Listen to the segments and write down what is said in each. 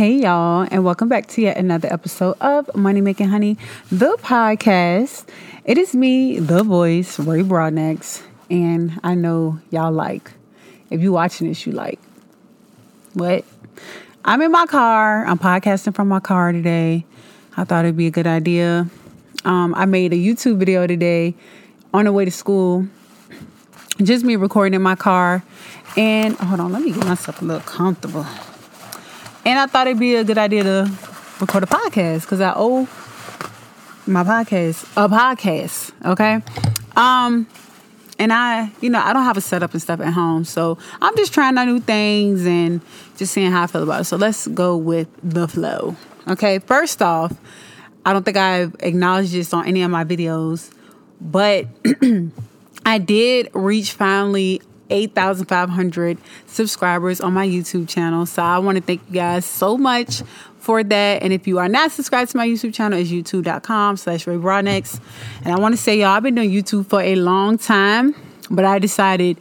Hey, y'all, and welcome back to yet another episode of Money Making Honey, the podcast. It is me, the voice, Ray Broadnex, and I know y'all like, if you watching this, you like, what? I'm in my car. I'm podcasting from my car today. I thought it'd be a good idea. Um, I made a YouTube video today on the way to school. Just me recording in my car. And hold on, let me get myself a little comfortable. And I thought it'd be a good idea to record a podcast because I owe my podcast a podcast. Okay. Um, and I, you know, I don't have a setup and stuff at home, so I'm just trying out new things and just seeing how I feel about it. So let's go with the flow. Okay. First off, I don't think I've acknowledged this on any of my videos, but I did reach finally 8,500 subscribers on my YouTube channel. So I want to thank you guys so much for that. And if you are not subscribed to my YouTube channel, it's youtube.com slash Ray Broadnex. And I want to say, y'all, I've been doing YouTube for a long time, but I decided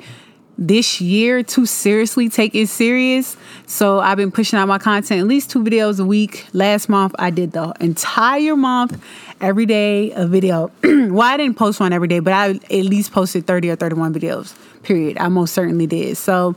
this year to seriously take it serious. So I've been pushing out my content at least two videos a week. Last month I did the entire month, every day a video. well, I didn't post one every day, but I at least posted 30 or 31 videos. Period. I most certainly did. So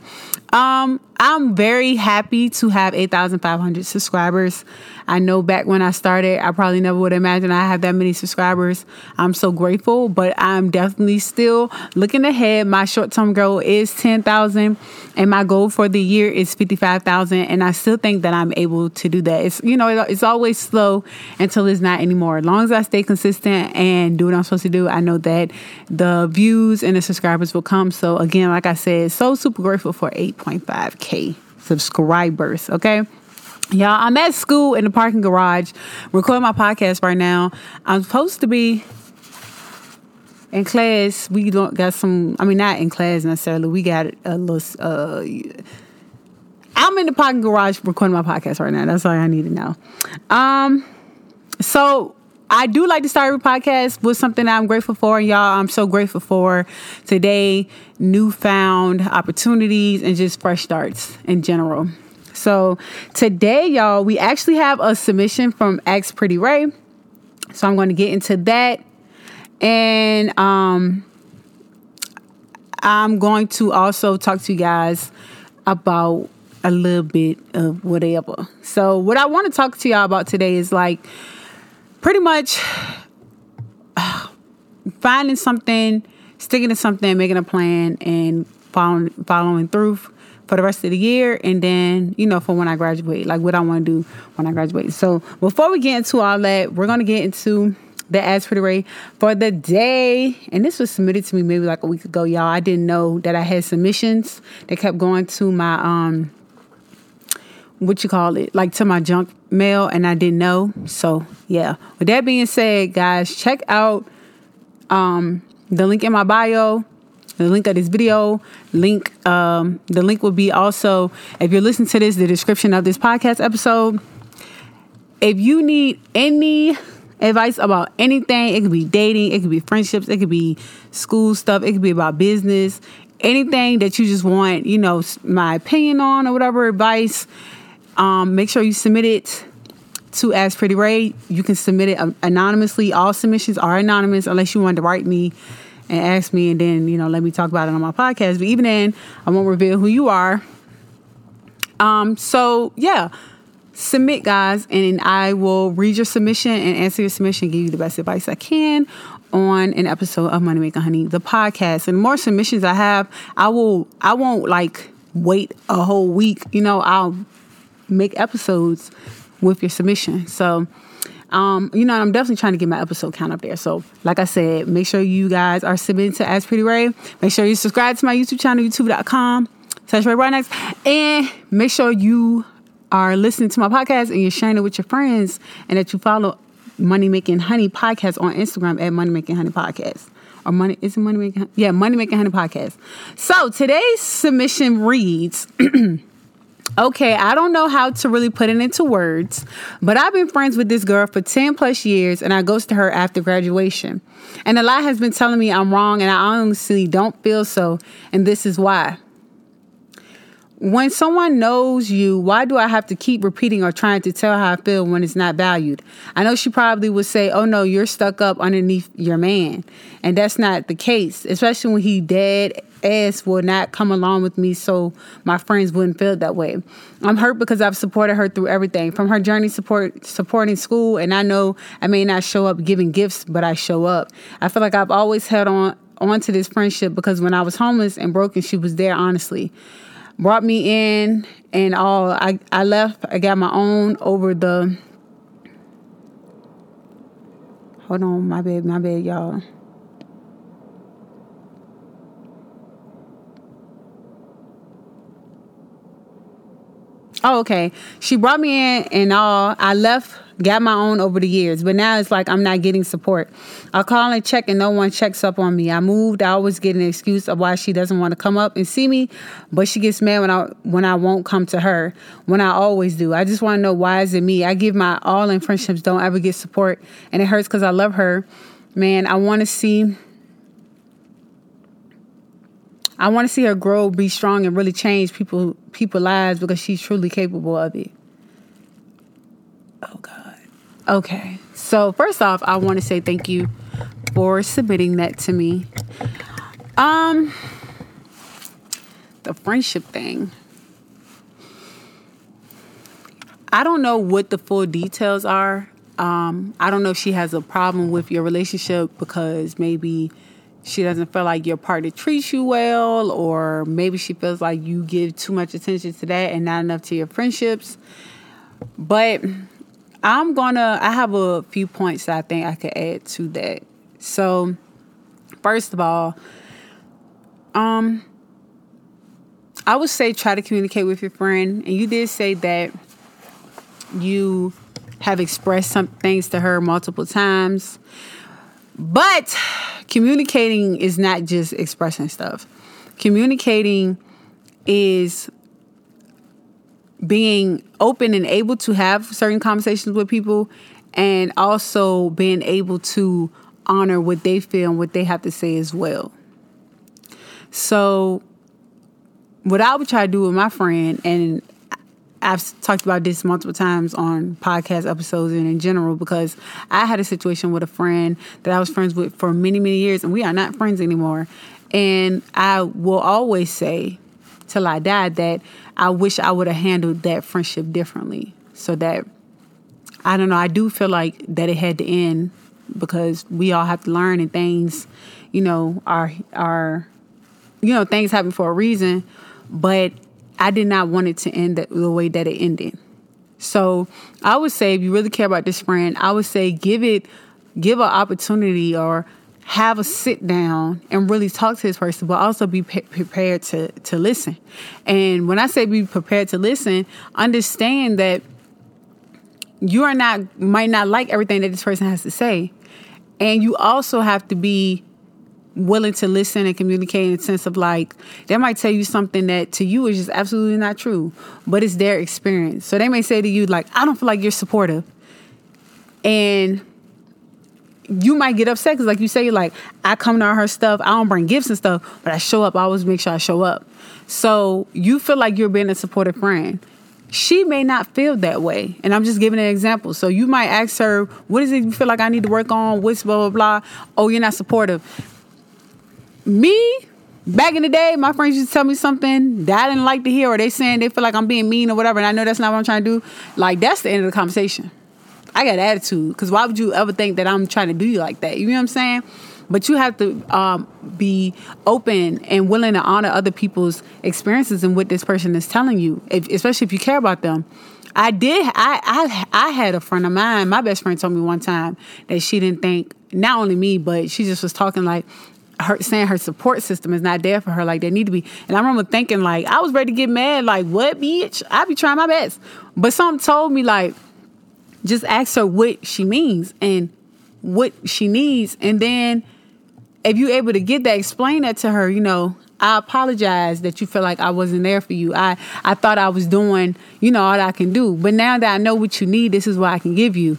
um, I'm very happy to have 8,500 subscribers. I know back when I started, I probably never would imagine I have that many subscribers. I'm so grateful, but I'm definitely still looking ahead. My short term goal is 10,000, and my goal for the year is 55,000. And I still think that I'm able to do that. It's, you know, it's always slow until it's not anymore. As long as I stay consistent and do what I'm supposed to do, I know that the views and the subscribers will come. So, again, like I said, so super grateful for 8. 1.5K subscribers. Okay. Y'all, I'm at school in the parking garage recording my podcast right now. I'm supposed to be in class. We don't got some, I mean, not in class necessarily. We got a little, uh, I'm in the parking garage recording my podcast right now. That's all I need to know. Um, so I do like to start every podcast with something I'm grateful for. And y'all, I'm so grateful for today, newfound opportunities and just fresh starts in general. So today, y'all, we actually have a submission from Ask Pretty Ray. So I'm going to get into that. And um, I'm going to also talk to you guys about a little bit of whatever. So what I want to talk to y'all about today is like pretty much uh, finding something, sticking to something, making a plan, and following following through for the rest of the year, and then you know for when I graduate, like what I want to do when I graduate. So before we get into all that, we're gonna get into the Ask the Ray for the day. And this was submitted to me maybe like a week ago, y'all. I didn't know that I had submissions that kept going to my um what you call it, like to my junk mail, and I didn't know. So yeah. With that being said, guys, check out um, the link in my bio, the link of this video. Link um, the link will be also if you're listening to this, the description of this podcast episode. If you need any advice about anything, it could be dating, it could be friendships, it could be school stuff, it could be about business, anything that you just want, you know, my opinion on or whatever advice um, make sure you submit it to Ask Pretty Ray. You can submit it anonymously. All submissions are anonymous unless you want to write me and ask me and then, you know, let me talk about it on my podcast. But even then, I won't reveal who you are. Um, so yeah, submit guys and I will read your submission and answer your submission, give you the best advice I can on an episode of Money Making Honey, the podcast. And the more submissions I have, I will I won't like wait a whole week. You know, I'll make episodes with your submission. So, um, you know, I'm definitely trying to get my episode count up there. So, like I said, make sure you guys are submitting to Ask Pretty Ray. Make sure you subscribe to my YouTube channel, youtube.com slash Ray Next. And make sure you are listening to my podcast and you're sharing it with your friends and that you follow Money Making Honey Podcast on Instagram at Money Making Honey Podcast. Or money is it money making yeah, money making honey podcast. So today's submission reads Okay, I don't know how to really put it into words, but I've been friends with this girl for 10 plus years and I ghosted her after graduation. And a lot has been telling me I'm wrong and I honestly don't feel so, and this is why. when someone knows you, why do I have to keep repeating or trying to tell how I feel when it's not valued? I know she probably would say, "Oh no, you're stuck up underneath your man," and that's not the case. Especially when he dead ass will not come along with me, so my friends wouldn't feel that way. I'm hurt because I've supported her through everything from her journey support supporting school, and I know I may not show up giving gifts, but I show up. I feel like I've always held on onto this friendship because when I was homeless and broken, she was there honestly brought me in and all I, I left i got my own over the hold on my bad my bad y'all Oh, okay. She brought me in and all. I left got my own over the years, but now it's like I'm not getting support. I call and check, and no one checks up on me. I moved. I always get an excuse of why she doesn't want to come up and see me, but she gets mad when I when I won't come to her. When I always do. I just want to know why is it me? I give my all in friendships, don't ever get support, and it hurts because I love her. Man, I want to see. I want to see her grow, be strong, and really change people people lives because she's truly capable of it. Oh God. Okay. So, first off, I want to say thank you for submitting that to me. Um the friendship thing. I don't know what the full details are. Um, I don't know if she has a problem with your relationship because maybe she doesn't feel like your partner treats you well, or maybe she feels like you give too much attention to that and not enough to your friendships. But I'm gonna. I have a few points that I think I could add to that. So, first of all, um, I would say try to communicate with your friend, and you did say that you have expressed some things to her multiple times, but communicating is not just expressing stuff. Communicating is being open and able to have certain conversations with people and also being able to honor what they feel and what they have to say as well. So, what I would try to do with my friend, and I've talked about this multiple times on podcast episodes and in general because I had a situation with a friend that I was friends with for many, many years, and we are not friends anymore. And I will always say till I die that I wish I would have handled that friendship differently. So that I don't know, I do feel like that it had to end because we all have to learn and things, you know, are are you know, things happen for a reason, but I did not want it to end the way that it ended. So I would say if you really care about this friend, I would say give it give an opportunity or have a sit down and really talk to this person, but also be pe- prepared to to listen. And when I say be prepared to listen, understand that you are not might not like everything that this person has to say, and you also have to be willing to listen and communicate in a sense of like they might tell you something that to you is just absolutely not true, but it's their experience. So they may say to you like, "I don't feel like you're supportive," and you might get upset because, like you say, like I come to her stuff, I don't bring gifts and stuff, but I show up. I always make sure I show up. So you feel like you're being a supportive friend. She may not feel that way, and I'm just giving an example. So you might ask her, "What is it you feel like I need to work on?" What's blah blah blah. Oh, you're not supportive. Me, back in the day, my friends used to tell me something that I didn't like to hear, or they saying they feel like I'm being mean or whatever, and I know that's not what I'm trying to do. Like that's the end of the conversation. I got attitude because why would you ever think that I'm trying to do you like that? You know what I'm saying? But you have to um, be open and willing to honor other people's experiences and what this person is telling you, if, especially if you care about them. I did. I, I I had a friend of mine. My best friend told me one time that she didn't think not only me, but she just was talking like her saying her support system is not there for her like they need to be. And I remember thinking like I was ready to get mad. Like what, bitch? I be trying my best, but something told me like just ask her what she means and what she needs. And then if you're able to get that, explain that to her, you know, I apologize that you feel like I wasn't there for you. I, I thought I was doing, you know, all I can do. But now that I know what you need, this is what I can give you.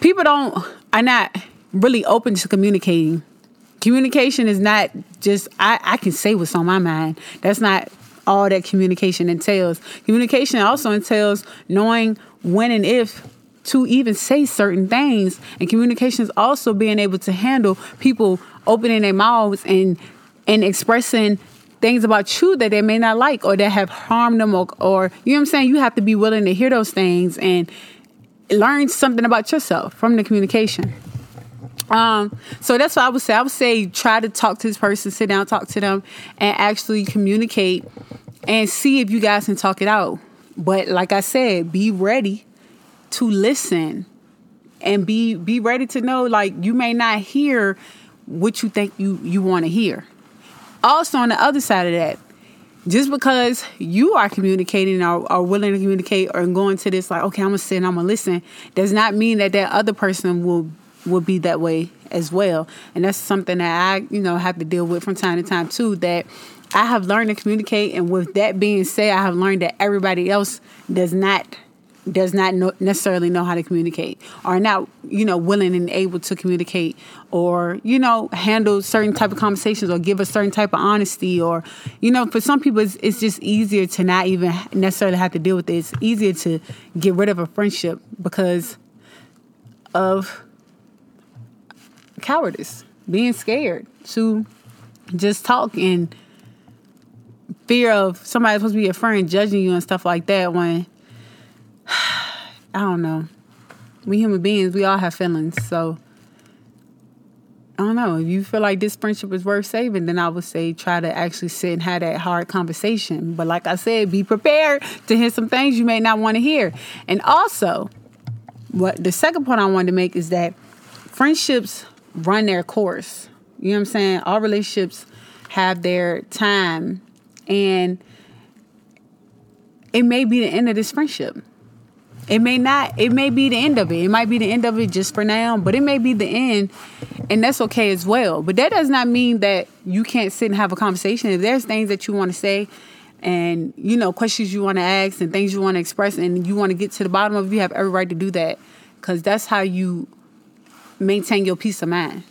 People don't are not really open to communicating. Communication is not just I, I can say what's on my mind. That's not all that communication entails. Communication also entails knowing when and if to even say certain things. And communication is also being able to handle people opening their mouths and and expressing things about you that they may not like or that have harmed them or, or you know what I'm saying? You have to be willing to hear those things and learn something about yourself from the communication. Um, so that's what I would say. I would say try to talk to this person, sit down, talk to them, and actually communicate and see if you guys can talk it out. But like I said, be ready to listen and be be ready to know like you may not hear what you think you you want to hear. Also on the other side of that, just because you are communicating or are willing to communicate or going to this like okay i'm gonna sit and i'm gonna listen does not mean that that other person will will be that way as well. And that's something that i you know have to deal with from time to time too that i have learned to communicate. And with that being said i have learned that everybody else does not does not know, necessarily know how to communicate or not you know willing and able to communicate or you know handle certain type of conversations or give a certain type of honesty or you know for some people it's, it's just easier to not even necessarily have to deal with it. It's easier to get rid of a friendship because of cowardice being scared to just talk and fear of somebody supposed to be a friend judging you and stuff like that when I don't know. We human beings, we all have feelings. So I don't know. If you feel like this friendship is worth saving, then I would say try to actually sit and have that hard conversation. But like I said, be prepared to hear some things you may not want to hear. And also, what the second point I wanted to make is that friendships run their course. You know what I'm saying? All relationships have their time and it may be the end of this friendship. It may not, it may be the end of it. It might be the end of it just for now, but it may be the end, and that's okay as well. But that does not mean that you can't sit and have a conversation. If there's things that you want to say, and you know, questions you want to ask, and things you want to express, and you want to get to the bottom of, you have every right to do that, because that's how you maintain your peace of mind.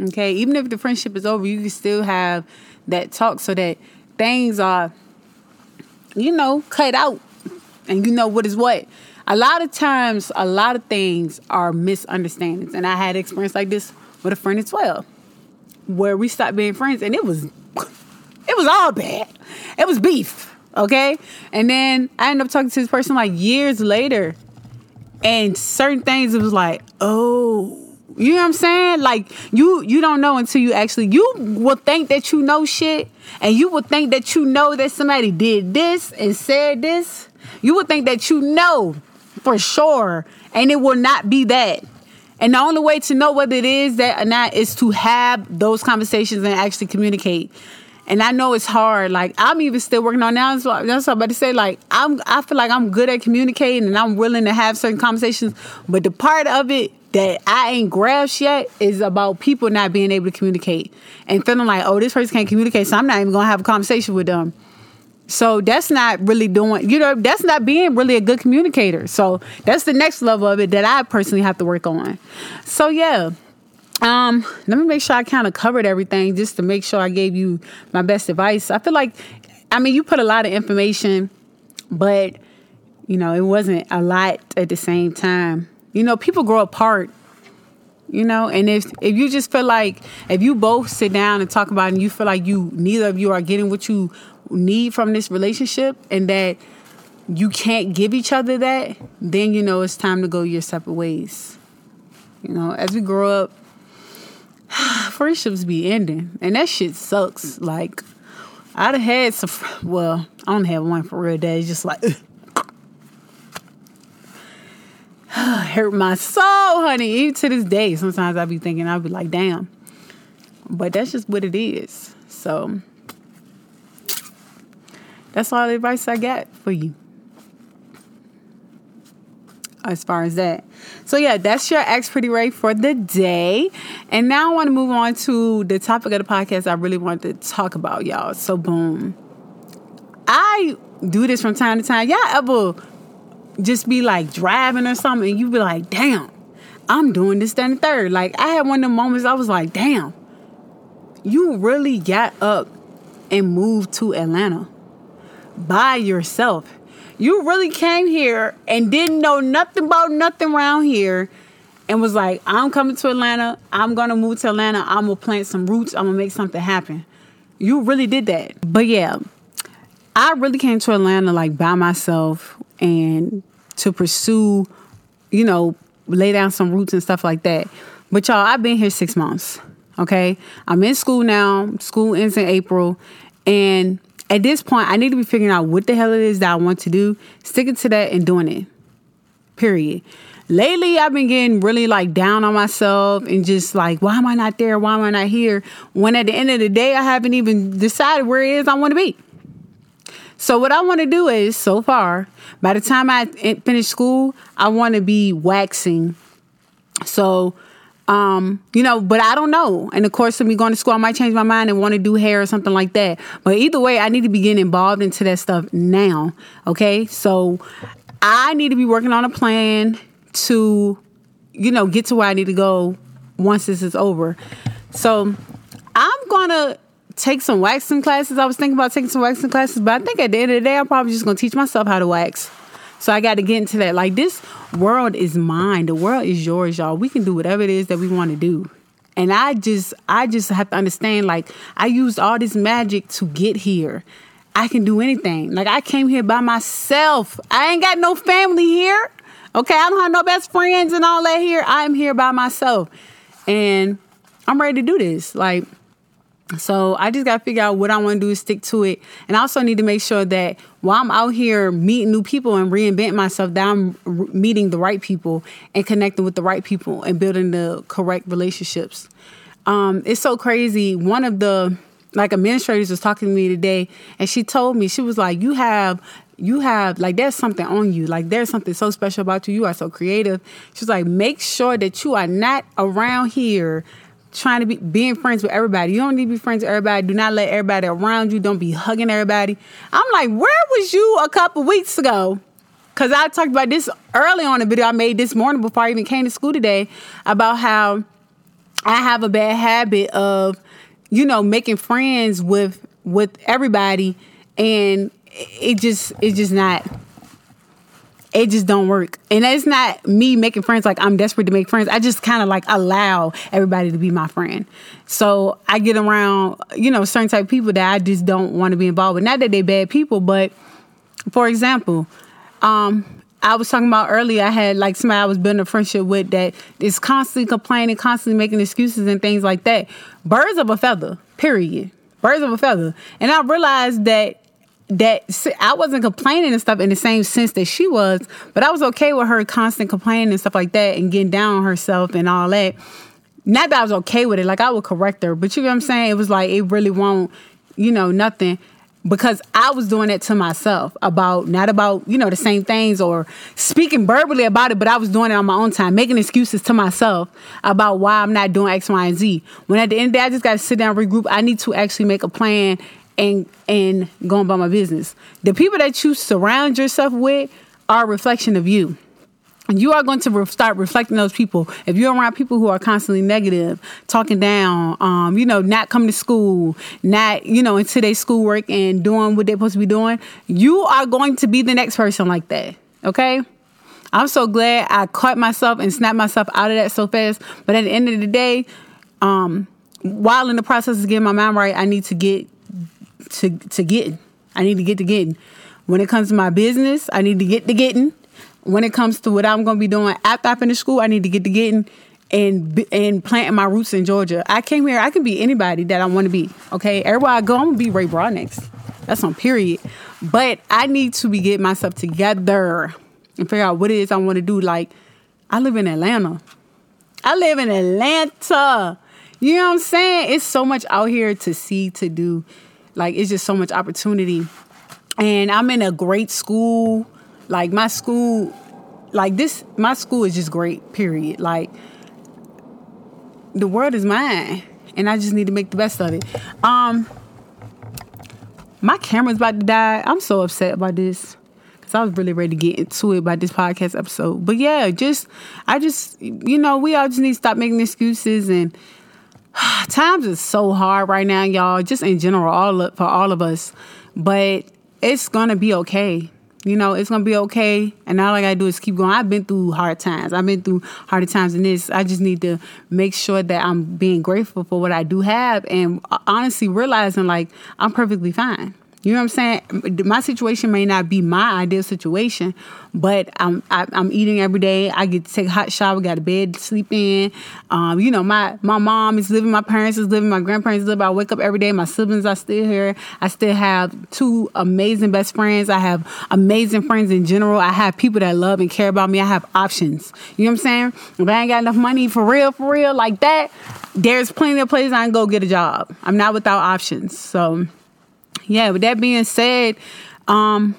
Okay, even if the friendship is over, you can still have that talk so that things are, you know, cut out and you know what is what. A lot of times, a lot of things are misunderstandings. And I had experience like this with a friend as well, where we stopped being friends and it was it was all bad. It was beef. Okay? And then I ended up talking to this person like years later. And certain things it was like, oh, you know what I'm saying? Like you you don't know until you actually you will think that you know shit and you will think that you know that somebody did this and said this you would think that you know for sure, and it will not be that. And the only way to know whether it is that or not is to have those conversations and actually communicate. And I know it's hard. Like I'm even still working on now. That's what, that's what I'm about to say. Like I'm, I feel like I'm good at communicating and I'm willing to have certain conversations. But the part of it that I ain't grasped yet is about people not being able to communicate and feeling like, oh, this person can't communicate, so I'm not even gonna have a conversation with them. So that's not really doing, you know, that's not being really a good communicator. So that's the next level of it that I personally have to work on. So yeah. Um, let me make sure I kind of covered everything just to make sure I gave you my best advice. I feel like I mean you put a lot of information, but you know, it wasn't a lot at the same time. You know, people grow apart you know and if if you just feel like if you both sit down and talk about it and you feel like you neither of you are getting what you need from this relationship and that you can't give each other that, then you know it's time to go your separate ways. You know, as we grow up, friendships be ending, and that shit sucks. Like, I'd have had some. Well, I don't have one for real. That is just like. hurt my soul, honey. Even to this day, sometimes I be thinking, I'll be like, damn. But that's just what it is. So that's all the advice I got for you. As far as that. So, yeah, that's your Ask Pretty Ray for the day. And now I want to move on to the topic of the podcast I really want to talk about, y'all. So, boom. I do this from time to time. Y'all ever just be like driving or something and you be like, damn, I'm doing this, then third. Like, I had one of the moments I was like, damn, you really got up and moved to Atlanta by yourself. You really came here and didn't know nothing about nothing around here and was like, I'm coming to Atlanta. I'm going to move to Atlanta. I'm going to plant some roots. I'm going to make something happen. You really did that. But yeah, I really came to Atlanta like by myself and to pursue, you know, lay down some roots and stuff like that. But y'all, I've been here six months. Okay. I'm in school now. School ends in April. And at this point, I need to be figuring out what the hell it is that I want to do, sticking to that and doing it. Period. Lately, I've been getting really like down on myself and just like, why am I not there? Why am I not here? When at the end of the day, I haven't even decided where it is I want to be. So, what I want to do is, so far, by the time I finish school, I want to be waxing. So, um, you know, but I don't know. In the course of me going to school, I might change my mind and want to do hair or something like that. But either way, I need to be getting involved into that stuff now. Okay. So I need to be working on a plan to, you know, get to where I need to go once this is over. So I'm gonna take some waxing classes. I was thinking about taking some waxing classes, but I think at the end of the day, I'm probably just gonna teach myself how to wax. So I got to get into that. Like this world is mine. The world is yours, y'all. We can do whatever it is that we want to do. And I just I just have to understand like I used all this magic to get here. I can do anything. Like I came here by myself. I ain't got no family here. Okay, I don't have no best friends and all that here. I'm here by myself. And I'm ready to do this. Like so I just got to figure out what I want to do, stick to it. And I also need to make sure that while I'm out here meeting new people and reinventing myself, that I'm meeting the right people and connecting with the right people and building the correct relationships. Um, it's so crazy. One of the like administrators was talking to me today and she told me, she was like, You have you have like there's something on you like there's something so special about you you are so creative she's like make sure that you are not around here trying to be being friends with everybody. You don't need to be friends with everybody. Do not let everybody around you. Don't be hugging everybody. I'm like, where was you a couple weeks ago? Cause I talked about this early on a video I made this morning before I even came to school today about how I have a bad habit of, you know, making friends with with everybody and it just it's just not it just don't work. And it's not me making friends like I'm desperate to make friends. I just kind of like allow everybody to be my friend. So I get around, you know, certain type of people that I just don't want to be involved with. Not that they're bad people, but for example, um, I was talking about earlier, I had like somebody I was building a friendship with that is constantly complaining, constantly making excuses and things like that. Birds of a feather, period. Birds of a feather. And I realized that that I wasn't complaining and stuff in the same sense that she was, but I was okay with her constant complaining and stuff like that and getting down on herself and all that. Not that I was okay with it, like I would correct her, but you know what I'm saying? It was like it really won't, you know, nothing. Because I was doing it to myself about not about, you know, the same things or speaking verbally about it, but I was doing it on my own time, making excuses to myself about why I'm not doing X, Y, and Z. When at the end of the day, I just got to sit down, regroup. I need to actually make a plan and and going about my business. The people that you surround yourself with are a reflection of you. And you are going to re- start reflecting those people. If you're around people who are constantly negative, talking down, um, you know, not coming to school, not, you know, into their schoolwork and doing what they're supposed to be doing, you are going to be the next person like that. Okay? I'm so glad I caught myself and snapped myself out of that so fast. But at the end of the day, um, while in the process of getting my mind right, I need to get to to getting. I need to get to getting. When it comes to my business, I need to get to getting. When it comes to what I'm going to be doing after I finish school, I need to get to getting and and planting my roots in Georgia. I came here. I can be anybody that I want to be. Okay, everywhere I go, I'm gonna be Ray Broadnex. That's on period. But I need to be getting myself together and figure out what it is I want to do. Like, I live in Atlanta. I live in Atlanta. You know what I'm saying? It's so much out here to see, to do. Like it's just so much opportunity. And I'm in a great school. Like my school, like this, my school is just great, period. Like the world is mine. And I just need to make the best of it. Um my camera's about to die. I'm so upset about this. Cause I was really ready to get into it by this podcast episode. But yeah, just I just you know, we all just need to stop making excuses and times is so hard right now, y'all. Just in general, all of, for all of us. But it's gonna be okay. You know, it's gonna be okay. And all I gotta do is keep going. I've been through hard times. I've been through harder times than this. I just need to make sure that I'm being grateful for what I do have and uh, honestly realizing like I'm perfectly fine. You know what I'm saying? My situation may not be my ideal situation, but I'm I, am i am eating every day. I get to take a hot shower, got a bed to sleep in. Um, you know, my my mom is living, my parents is living, my grandparents live. I wake up every day. My siblings are still here. I still have two amazing best friends. I have amazing friends in general. I have people that love and care about me. I have options. You know what I'm saying? If I ain't got enough money for real, for real, like that, there's plenty of places I can go get a job. I'm not without options. So yeah, with that being said, um,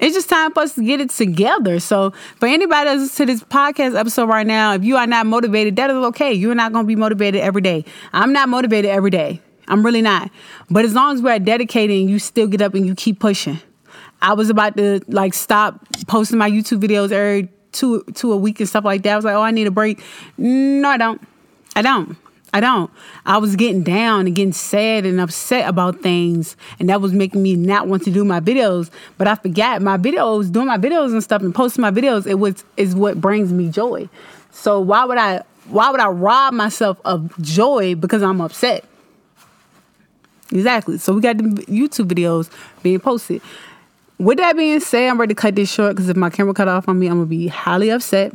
it's just time for us to get it together. So, for anybody that's to this podcast episode right now, if you are not motivated, that is okay. You're not going to be motivated every day. I'm not motivated every day. I'm really not. But as long as we're dedicating, you still get up and you keep pushing. I was about to like stop posting my YouTube videos every two two a week and stuff like that. I was like, oh, I need a break. No, I don't. I don't. I don't. I was getting down and getting sad and upset about things, and that was making me not want to do my videos. But I forgot my videos, doing my videos and stuff, and posting my videos. It was is what brings me joy. So why would I? Why would I rob myself of joy because I'm upset? Exactly. So we got the YouTube videos being posted. With that being said, I'm ready to cut this short because if my camera cut off on me, I'm gonna be highly upset.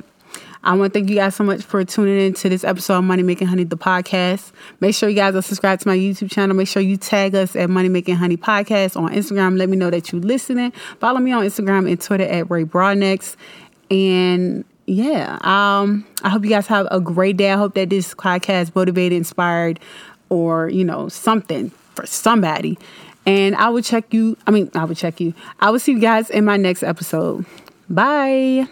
I want to thank you guys so much for tuning in to this episode of Money Making Honey, the podcast. Make sure you guys are subscribed to my YouTube channel. Make sure you tag us at Money Making Honey Podcast on Instagram. Let me know that you're listening. Follow me on Instagram and Twitter at Ray Broadnex. And yeah, um, I hope you guys have a great day. I hope that this podcast motivated, inspired, or you know, something for somebody. And I will check you. I mean, I will check you. I will see you guys in my next episode. Bye.